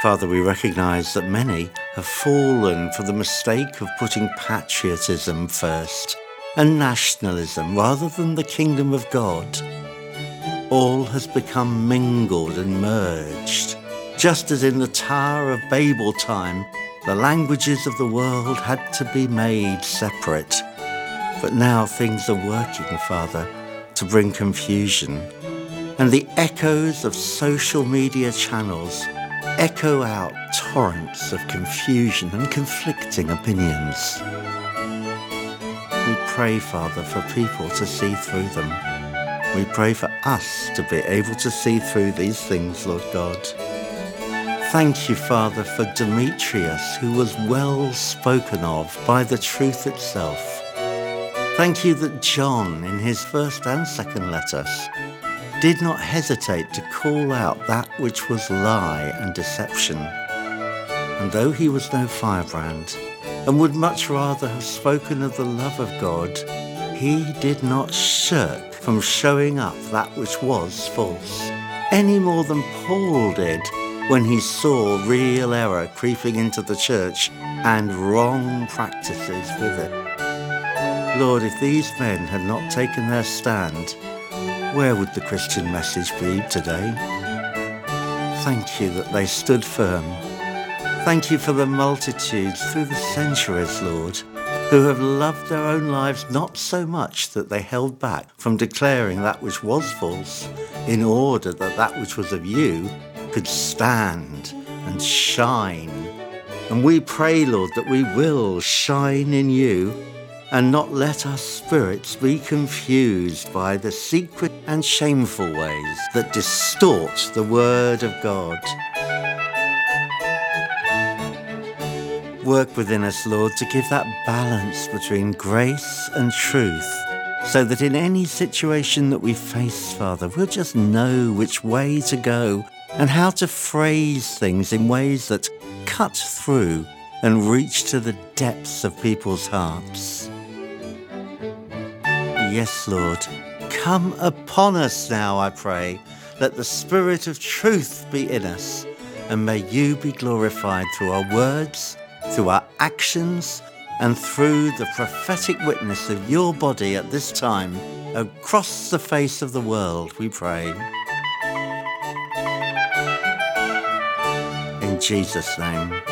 Father, we recognize that many have fallen for the mistake of putting patriotism first and nationalism rather than the kingdom of God. All has become mingled and merged, just as in the Tower of Babel time, the languages of the world had to be made separate. But now things are working, Father, to bring confusion. And the echoes of social media channels echo out torrents of confusion and conflicting opinions. We pray, Father, for people to see through them. We pray for us to be able to see through these things, Lord God. Thank you, Father, for Demetrius, who was well spoken of by the truth itself. Thank you that John, in his first and second letters, did not hesitate to call out that which was lie and deception. And though he was no firebrand, and would much rather have spoken of the love of God, he did not shirk from showing up that which was false, any more than Paul did when he saw real error creeping into the church and wrong practices with it. Lord, if these men had not taken their stand, where would the Christian message be today? Thank you that they stood firm. Thank you for the multitudes through the centuries, Lord, who have loved their own lives not so much that they held back from declaring that which was false in order that that which was of you could stand and shine. And we pray, Lord, that we will shine in you and not let our spirits be confused by the secret and shameful ways that distort the Word of God. Work within us, Lord, to give that balance between grace and truth, so that in any situation that we face, Father, we'll just know which way to go and how to phrase things in ways that cut through and reach to the depths of people's hearts. Yes, Lord. Come upon us now, I pray. Let the Spirit of truth be in us, and may you be glorified through our words, through our actions, and through the prophetic witness of your body at this time across the face of the world, we pray. In Jesus' name.